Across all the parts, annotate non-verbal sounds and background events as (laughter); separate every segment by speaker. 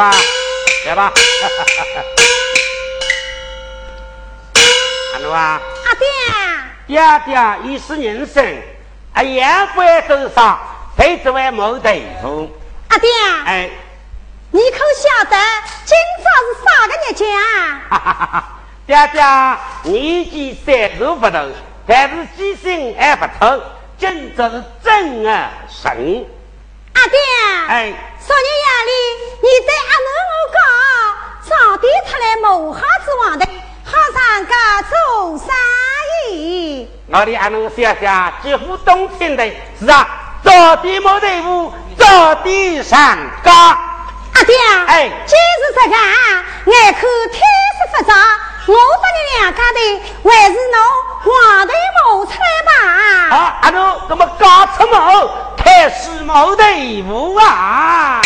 Speaker 1: 安诺啊，来吧。(laughs) 安诺啊。
Speaker 2: 阿爹。
Speaker 1: 爹爹已是人生，啊，烟灰多少，谁只为谋对付？
Speaker 2: 阿爹。
Speaker 1: 哎。
Speaker 2: 你可晓得今朝是啥个日子
Speaker 1: 啊？哈哈哈！爹爹年纪虽然不大，但是记性还不错。今朝是正月神。
Speaker 2: 阿爹，
Speaker 1: 哎，
Speaker 2: 昨日夜里你对阿奴我讲，早点出来谋哈子王的，好上家做生意。
Speaker 1: 我的阿奴小小几乎动听的，是啊，早点谋队伍，早点上
Speaker 2: 爹，哎，今日这个啊，眼看天色发早，我把你两家的还是侬黄头冒出来吧。
Speaker 1: 啊，阿奴，怎么刚出毛，开始冒队伍啊？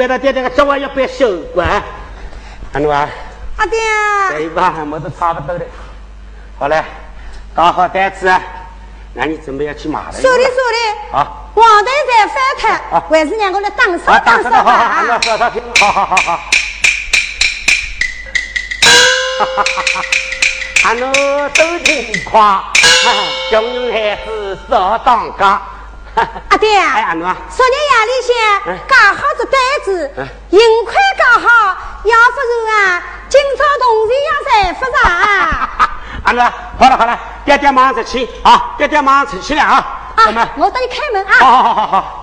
Speaker 1: 别到爹爹个脚腕要别手管，安诺啊！
Speaker 2: 阿爹，
Speaker 1: 这一把还没得差不多的。好嘞，搞好单子，那你准备要去马了。
Speaker 2: 说的说的。
Speaker 1: 好。
Speaker 2: 黄队在翻腾，还是让我来打手打手吧。
Speaker 1: 好好好，那说他听，好好好好。哈哈哈哈！阿奴 (laughs) 都听夸，穷人孩子少当家。(laughs)
Speaker 2: 阿爹，
Speaker 1: 哎，阿奴啊，
Speaker 2: 昨日夜里向搞好这单子，尽快搞好，要不然啊，今朝同事要财富上。
Speaker 1: 阿奴，(laughs) 好了好了，爹爹马上出去啊，爹爹马上出去了啊。
Speaker 2: 啊，我等你开门啊。
Speaker 1: 好好好好好。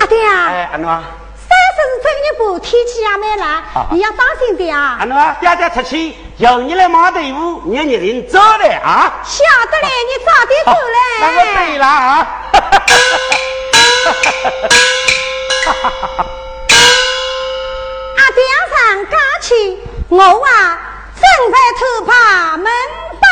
Speaker 2: 阿爹啊，
Speaker 1: 哎，阿奴
Speaker 2: 天气也蛮冷，你要当心点啊！
Speaker 1: 阿诺，爹爹出去，由你来忙队伍，你一人走来啊！
Speaker 2: 晓得嘞，你早点走来。(laughs)
Speaker 1: 那我对了啊！
Speaker 2: 阿 (laughs) 爹上家去，我啊正在偷爬门板。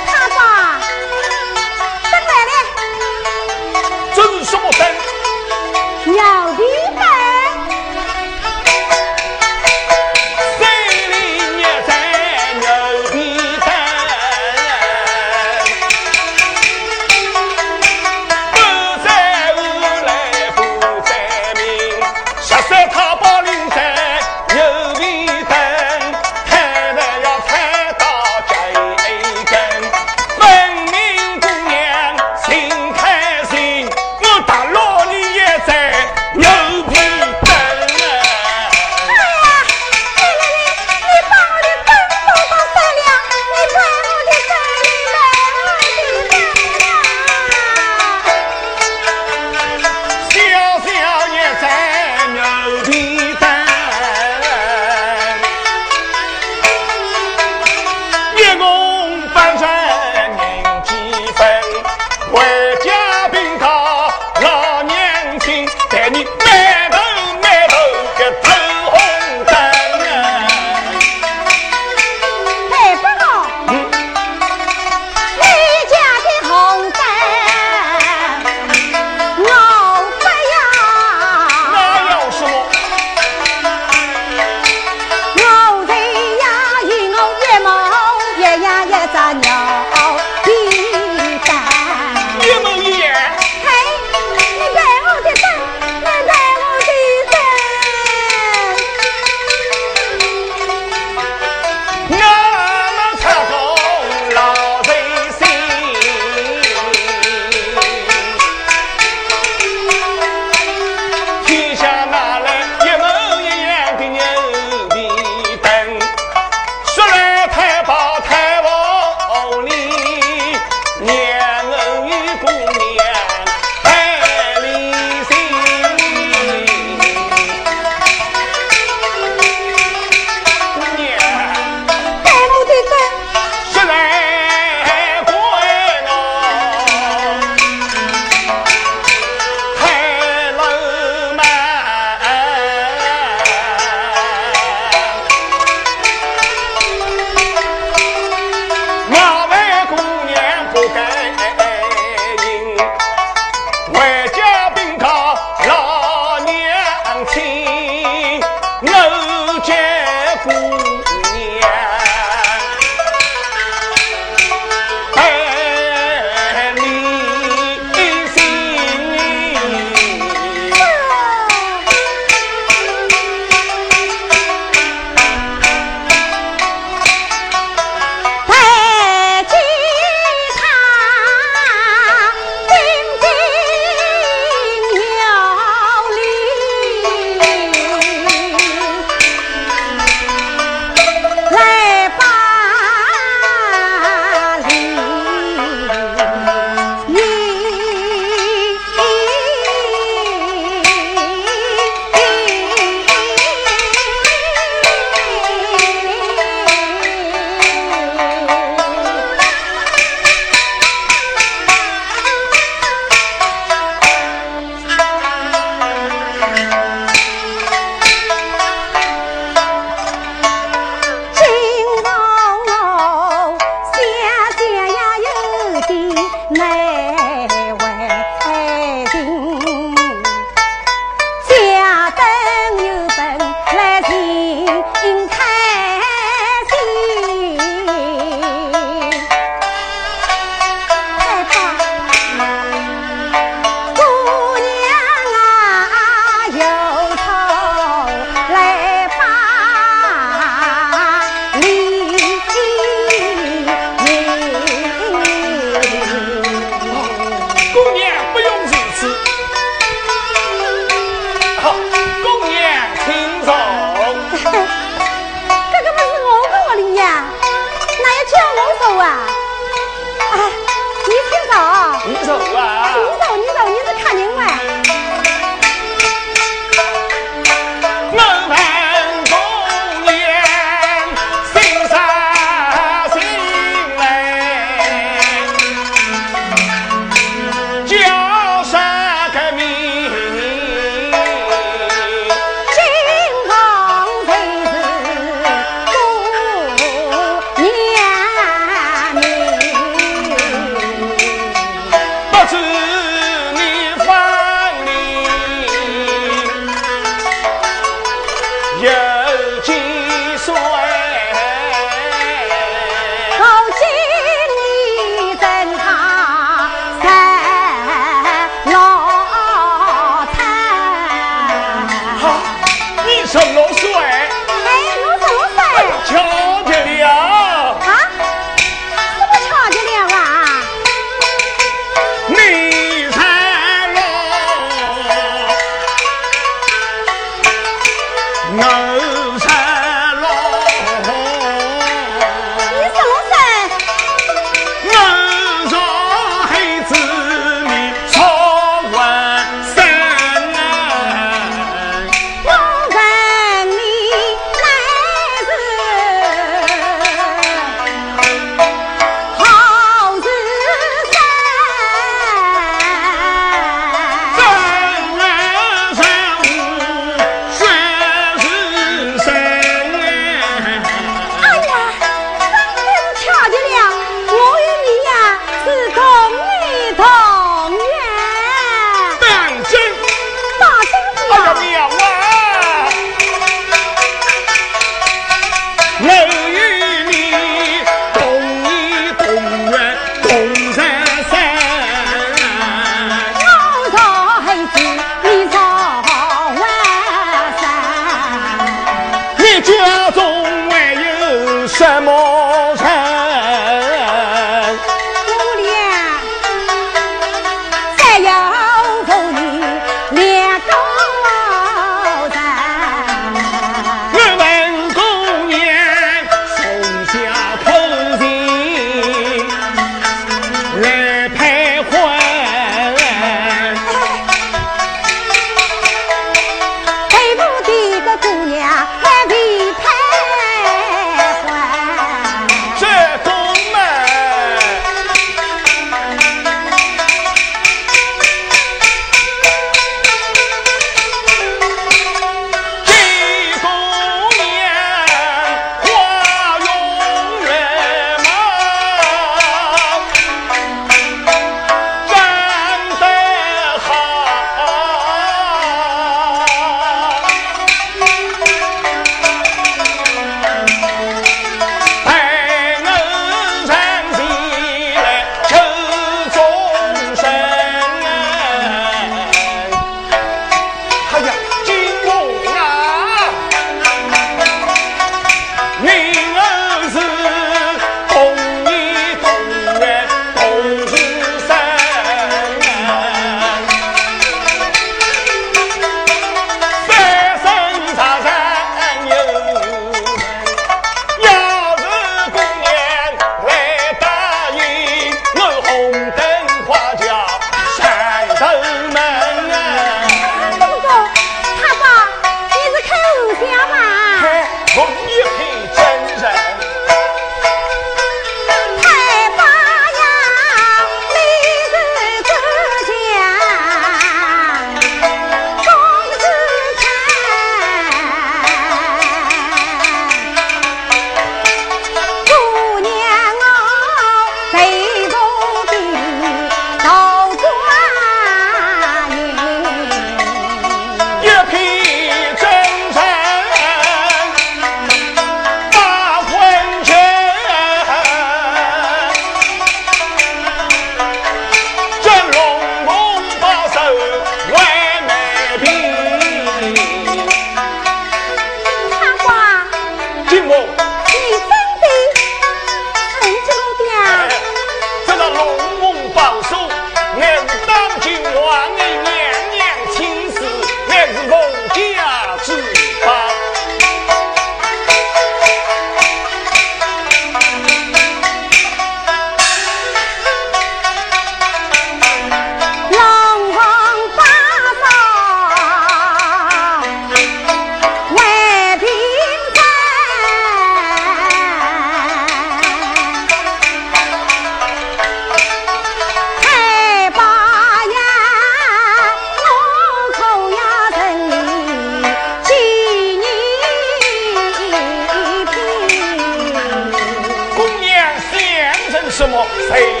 Speaker 2: 什么？谁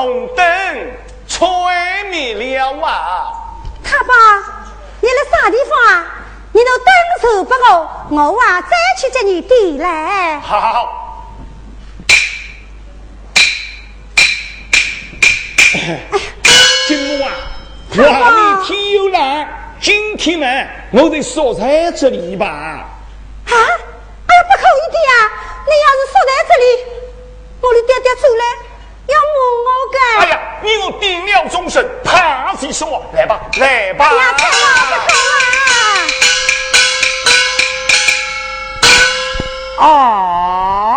Speaker 3: 红灯吹灭了啊！
Speaker 2: 他爸，你来啥地方啊？你都等受不我，我啊再去接你弟来。
Speaker 3: 好。金木啊，话里天又难，今天呢，我得锁在这里吧。
Speaker 2: 啊，哎、呀，不可以的呀、你要是锁在这里，我的爹爹走来。要摸我干？
Speaker 3: 哎呀，你我定了终身，怕些什么？来吧，来吧！
Speaker 2: 呀，太好了，
Speaker 1: 太啊！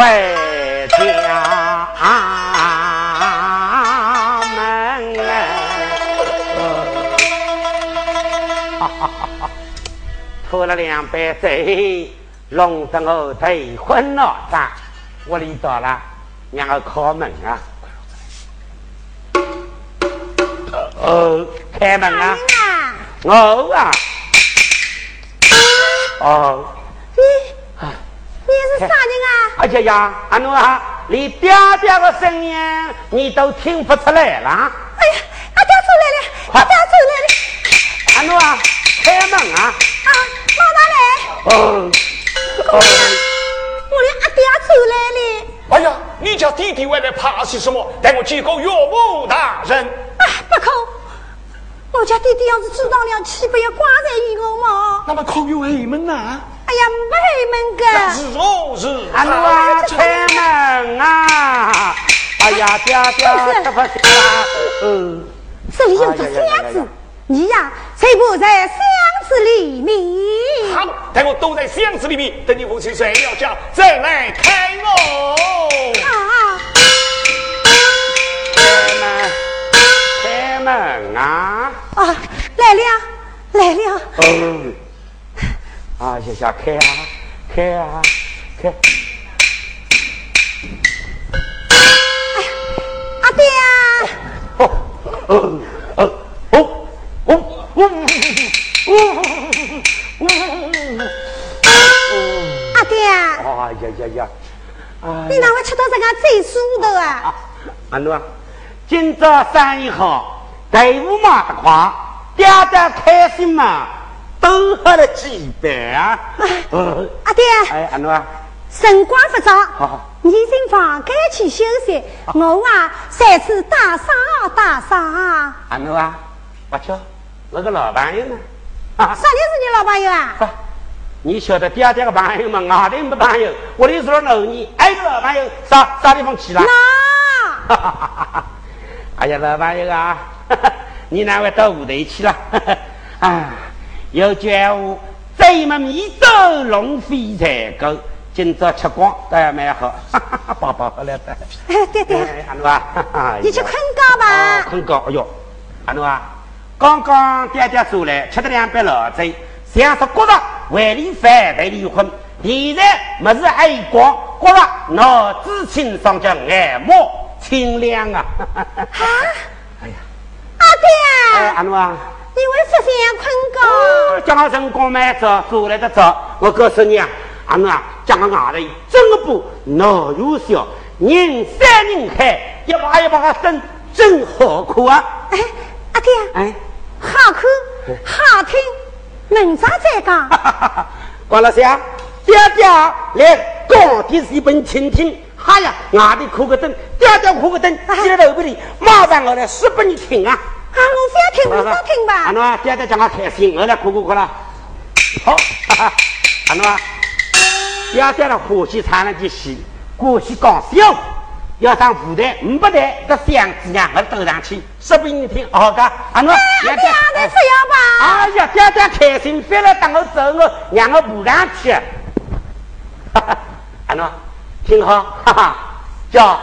Speaker 1: 回家门，喝了两杯醉，弄得我头昏脑胀。我里到了，让我敲门啊！哦，开门啊！我啊！哦，
Speaker 2: 啥人啊？
Speaker 1: 而且呀，阿奴啊，连爹爹的声音你都听不出来了。
Speaker 2: 哎呀，阿爹出来了，阿爹出来了。
Speaker 1: 阿奴啊，开门啊！
Speaker 2: 啊，妈妈来。哦哦，我的阿爹出来了。
Speaker 3: 哎呀，你家弟弟外面怕些什么？带我去告岳母大人。
Speaker 2: 啊，不可。我家弟弟要是知道了，岂不要挂在于我吗？
Speaker 3: 那么可有黑门呐？
Speaker 2: 哎呀，没黑门
Speaker 3: 个。是肉是。
Speaker 1: 啊，开门啊！哎呀，爹爹，这不？
Speaker 2: 嗯，这里有个箱子，你呀，谁不在箱子里面？
Speaker 3: 好，待我都在箱子里面，等你父亲睡了觉再来开
Speaker 2: 我。啊！开。
Speaker 1: 门啊！
Speaker 2: 啊，来了，来了。哦，
Speaker 1: 啊，小小开啊，开啊，开。
Speaker 2: 哎呀，阿爹啊！哦哦哦哦哦哦！哦阿爹啊！
Speaker 1: 哎呀呀呀！
Speaker 2: 你哪会吃到这个醉书的啊？
Speaker 1: 阿奴啊，今朝生意好。队伍嘛得快，爹爹开心嘛，都喝了几杯啊！
Speaker 2: 阿爹，
Speaker 1: 哎，阿奴啊，
Speaker 2: 辰光不早，你进房间去休息。我啊，再次打扫打扫。
Speaker 1: 阿奴啊，我瞧，那个老朋友呢？
Speaker 2: 啊啥人是你老朋友啊？
Speaker 1: 不，你晓得爹爹个朋友嘛？外头没朋友，我里是老你，还有老朋友啥啥地方去了？
Speaker 2: 那，
Speaker 1: 哎呀，老朋友啊！你哪会到舞台去了？啊，有句话，醉么米走，龙飞才够。今朝吃光，倒也蛮好。宝宝好了的。
Speaker 2: 哎，对对。
Speaker 1: 阿奴啊，
Speaker 2: 你去困觉吧。
Speaker 1: 困觉，哎呦，阿奴啊，刚刚爹爹走来，吃了两杯老酒，想说觉着胃里反胃里昏，现在没事爱光，觉着脑子清爽，叫眼目清亮啊。(laughs)
Speaker 2: 啊。爹，
Speaker 1: 哎，阿奴啊，
Speaker 2: 你为啥想困觉？
Speaker 1: 讲我成功蛮早，做来的早。我告诉你啊，阿奴啊，讲个外头真不闹又小，人山人海，一把一把个声，真好看啊！
Speaker 2: 哎，阿爹，哎，好看，好听，明早再讲。
Speaker 1: 关老乡，爹爹来讲的是一本听听。哎呀，外头哭个灯，爹爹哭个灯，接头不里，马上我来说给你听啊！
Speaker 2: 啊，我非要听，我听吧。
Speaker 1: 阿奴啊，爹爹讲我开心，我来哭哭哭了。好，阿奴啊，爹爹的呼吸长了的戏，过去讲笑，要上舞台，五百台这箱子呀，我抖上去，说给你听。好噶，啊侬，
Speaker 2: 爹爹你不要吧？
Speaker 1: 哎呀，爹爹开心，非来等我走，我让我舞上去。哈哈，啊侬，听好，哈哈，叫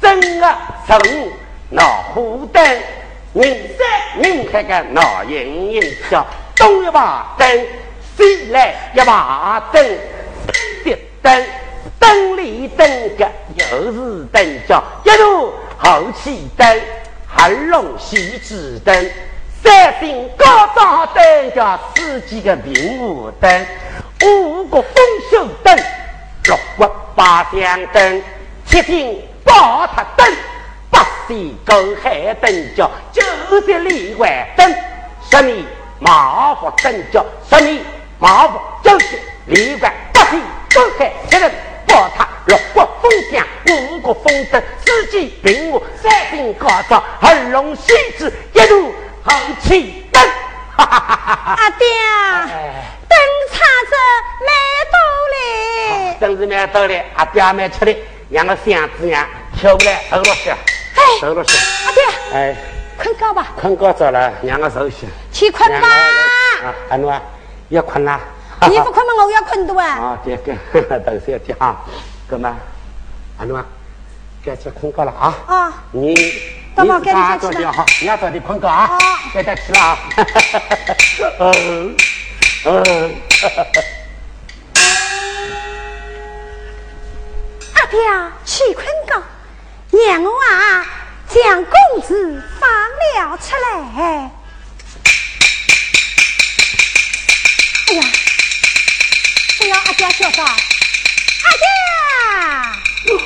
Speaker 1: 正月十五闹虎灯，人山人海个闹盈盈，叫东一把灯，西来一把灯，的灯。灯里灯个又是灯，叫一路后起灯，黑龙西子灯，三星高照灯叫四季个明雾灯，五个丰收灯，六国八香灯，七星宝塔灯，八星沟海灯叫九色里外灯，十米马虎灯叫十米马虎九色里外八星沟海七人。宝塔六国封疆，五国封灯，四季平和，三星高照，二龙戏子，一路红旗灯。
Speaker 2: 阿爹，灯差着蛮多嘞，
Speaker 1: 灯是蛮多嘞，阿爹蛮吃的，两个箱子呀，跳不来，走落去，走落去。
Speaker 2: 阿爹，
Speaker 1: 哎，
Speaker 2: 困觉吧，
Speaker 1: 困觉着了，两个手去，
Speaker 2: 去困吧。
Speaker 1: 啊，阿奴啊，要困啦。(laughs)
Speaker 2: 你不困嘛？我要困多啊！
Speaker 1: 啊，(laughs) 对对，都是要听啊，哥们，阿奴啊，该去困觉了啊！
Speaker 2: 啊，
Speaker 1: 你
Speaker 2: 你早
Speaker 1: 点好，你要早点困觉啊！该再去了啊！嗯嗯，
Speaker 2: 阿爹啊，去困觉，娘我啊将公子放了出来。哎呀！不要阿爹叫到，阿爹，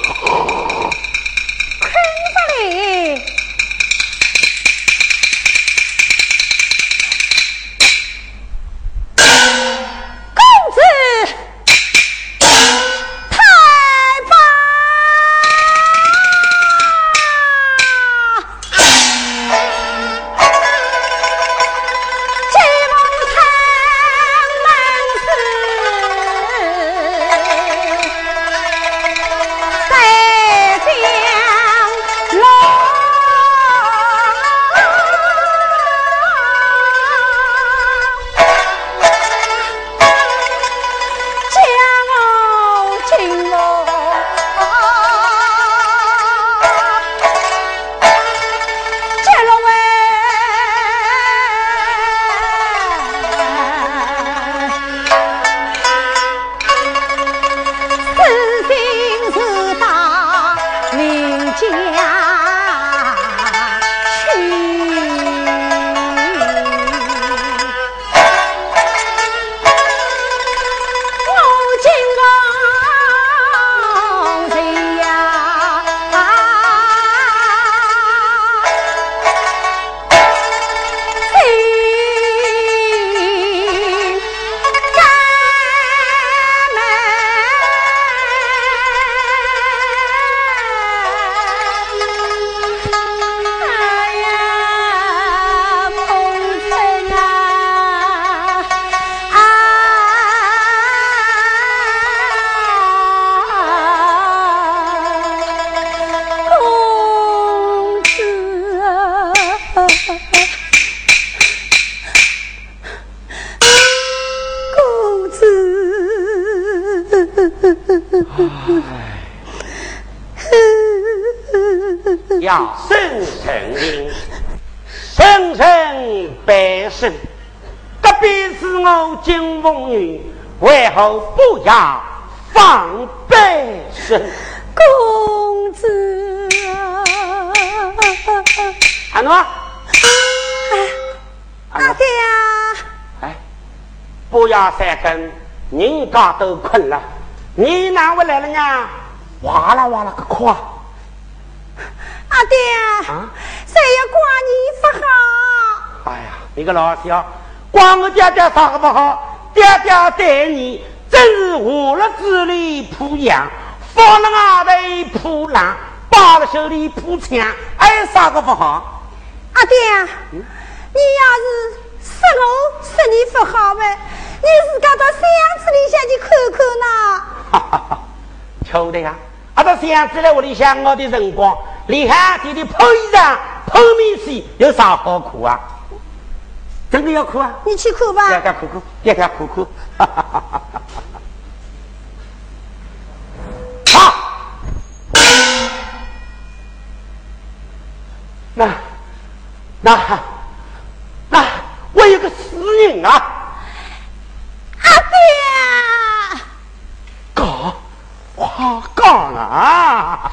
Speaker 2: 后不要放悲声，公子
Speaker 1: 啊！阿
Speaker 2: 阿爹呀！
Speaker 1: 哎，不要三更，人家都困了，你哪会来了呢？哇啦哇啦个哭！
Speaker 2: 阿爹啊！谁要怪你不好？
Speaker 1: 哎呀，你个老小，怪我爹爹啥个不好？爹爹待你真是下了子里扑羊，放了外头扑狼，扒了手里扑枪，还有啥个不好？
Speaker 2: 阿爹，你要是说我说你不好呗，你自家到箱子里下去看看呐。
Speaker 1: 哈哈哈，巧的呀，阿到箱子来屋里向我的辰光，连夏天的破衣裳、破棉絮有啥好哭啊？真的要哭啊？
Speaker 2: 你去哭吧。
Speaker 1: 爹爹哭哭，爹爹哭哭。好，(laughs) 那那那我有个死人啊。
Speaker 2: 阿爹，
Speaker 1: 讲，话讲啊！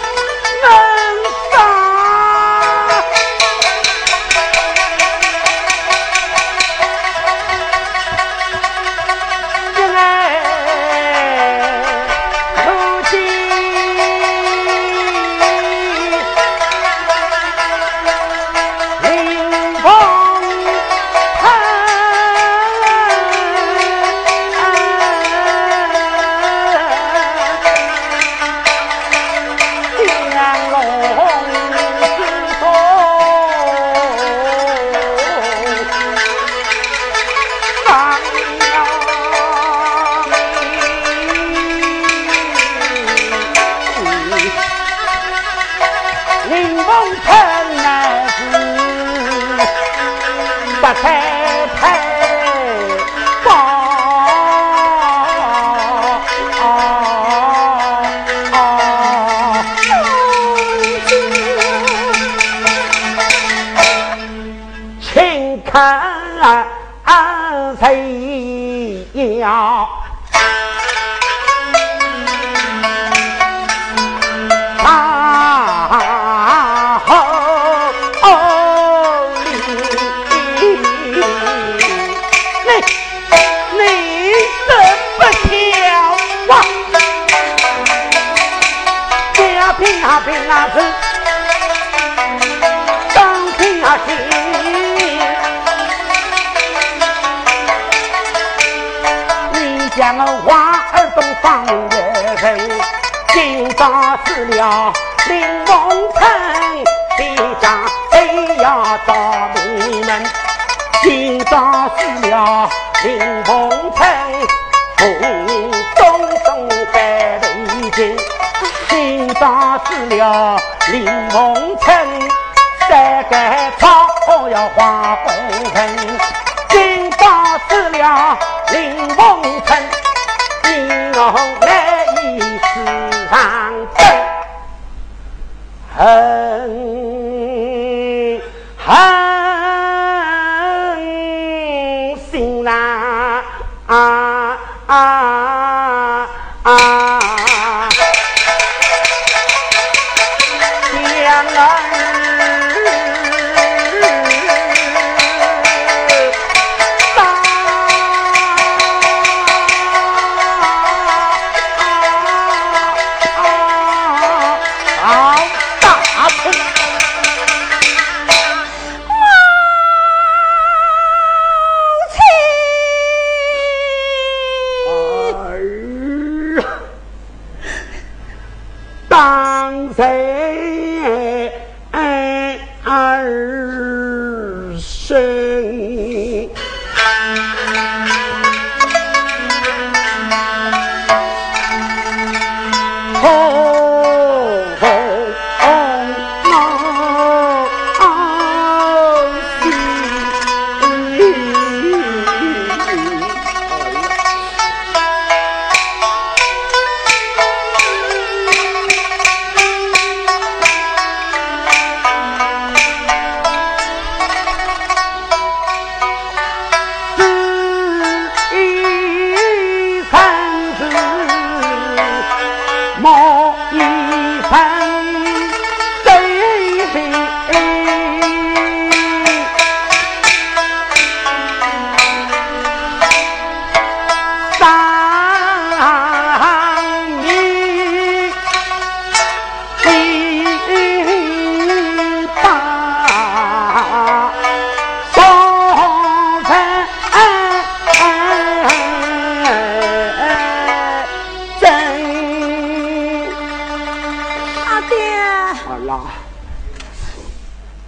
Speaker 1: 大家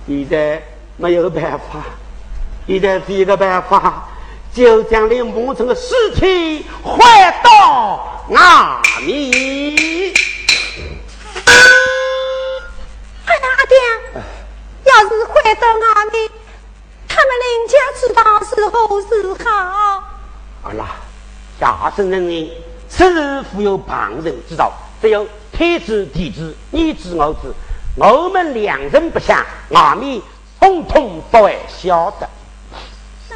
Speaker 1: 现在没有办法，现在是一个办法，就将林梦成的尸体换到外面。
Speaker 4: 哎呀，阿爹，要是换到外面，他们林家知道是好是好？
Speaker 1: 好了，下生人人，此事负有旁人之道，只有天知地知，你知我知，我们两人不想，外面通通不会晓得。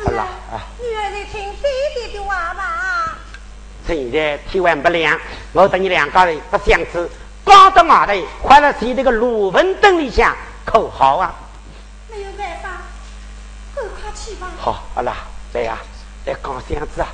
Speaker 1: 好了啊，
Speaker 4: 女儿在听爹爹的话吧。
Speaker 1: 现在天晚不亮，我等你两个人不相知，刚到外头，快来在这个路文灯里下口号啊！
Speaker 4: 没有办法，赶快去吧。
Speaker 1: 好，好了，来呀，来讲箱子啊！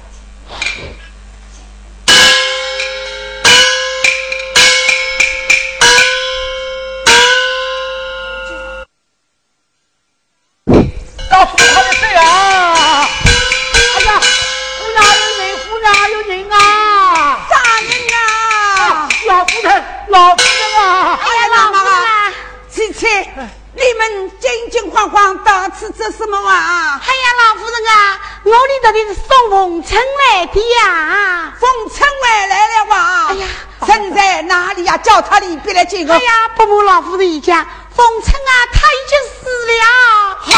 Speaker 1: 老夫人啊！
Speaker 4: 哎呀，老妈啊！七七，你们惊惊慌慌到此做什么啊？哎呀，老夫人啊，我里头的是送凤春来的呀。凤春回来了哇！哎呀，人在哪里呀？叫他里边来见我。哎呀，不瞒老夫人一讲，凤春啊，他已经死了。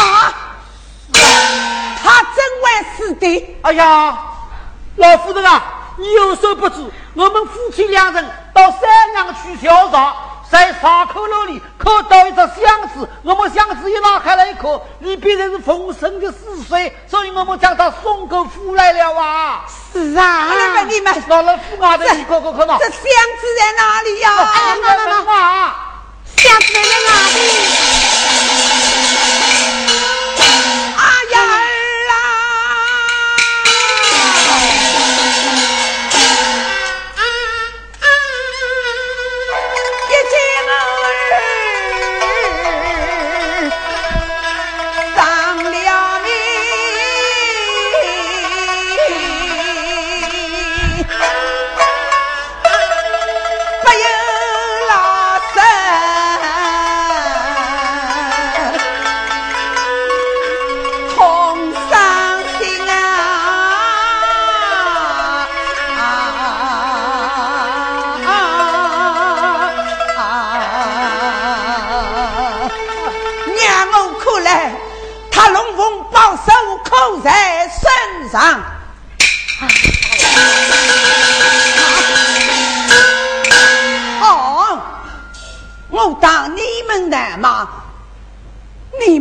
Speaker 4: 啊！他真会死的！
Speaker 1: 哎呀，老夫人啊，你有所不知，我们夫妻两人到山上去调查，在沙口楼里看到一只箱子，我们箱子一拉开来一看，里边是丰盛的死水，所以我们将它送给府来了啊！
Speaker 4: 是啊，你们你们，
Speaker 1: 到了府外头，你看看看呐，
Speaker 4: 这箱子在哪里呀？
Speaker 1: 哎呀，妈妈妈，
Speaker 4: 箱子在哪里？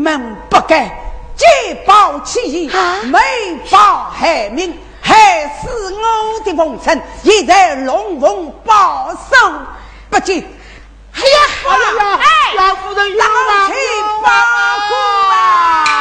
Speaker 4: 们不该借宝起义，没报害民，害死我的风尘，现在龙凤报仇不敬。哎呀，
Speaker 1: 哎呀，
Speaker 4: 哎，
Speaker 1: 老夫人冤
Speaker 4: 当
Speaker 1: 枉
Speaker 4: 去报国啊！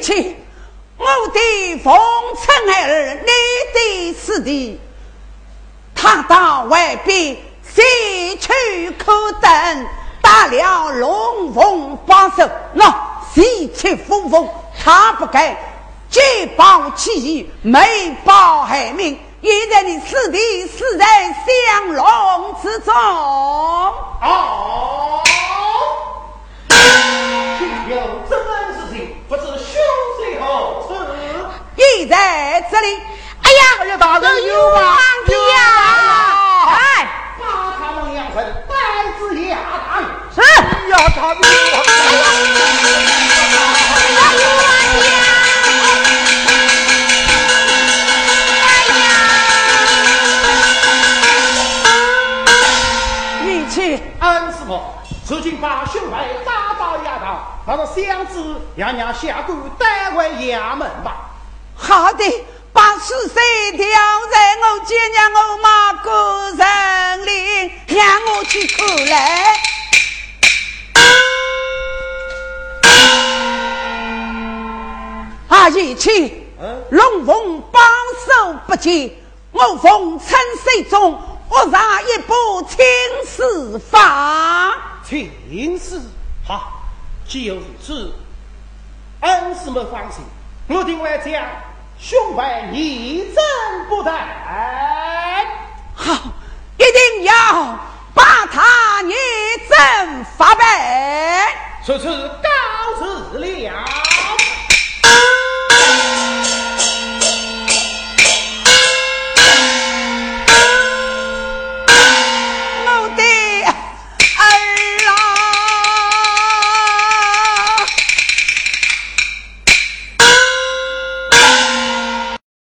Speaker 4: 一起，我的风尘儿，你的师弟，他到外边西去可等，打了龙凤把手，那西去风风，他不该劫宝起义，没报害命。现在你师弟死在香龙之中。
Speaker 1: 哦，听有真恩事情，不知凶谁何处？
Speaker 4: 已在这里。哎呀，
Speaker 1: 哎呀，大人有
Speaker 4: 王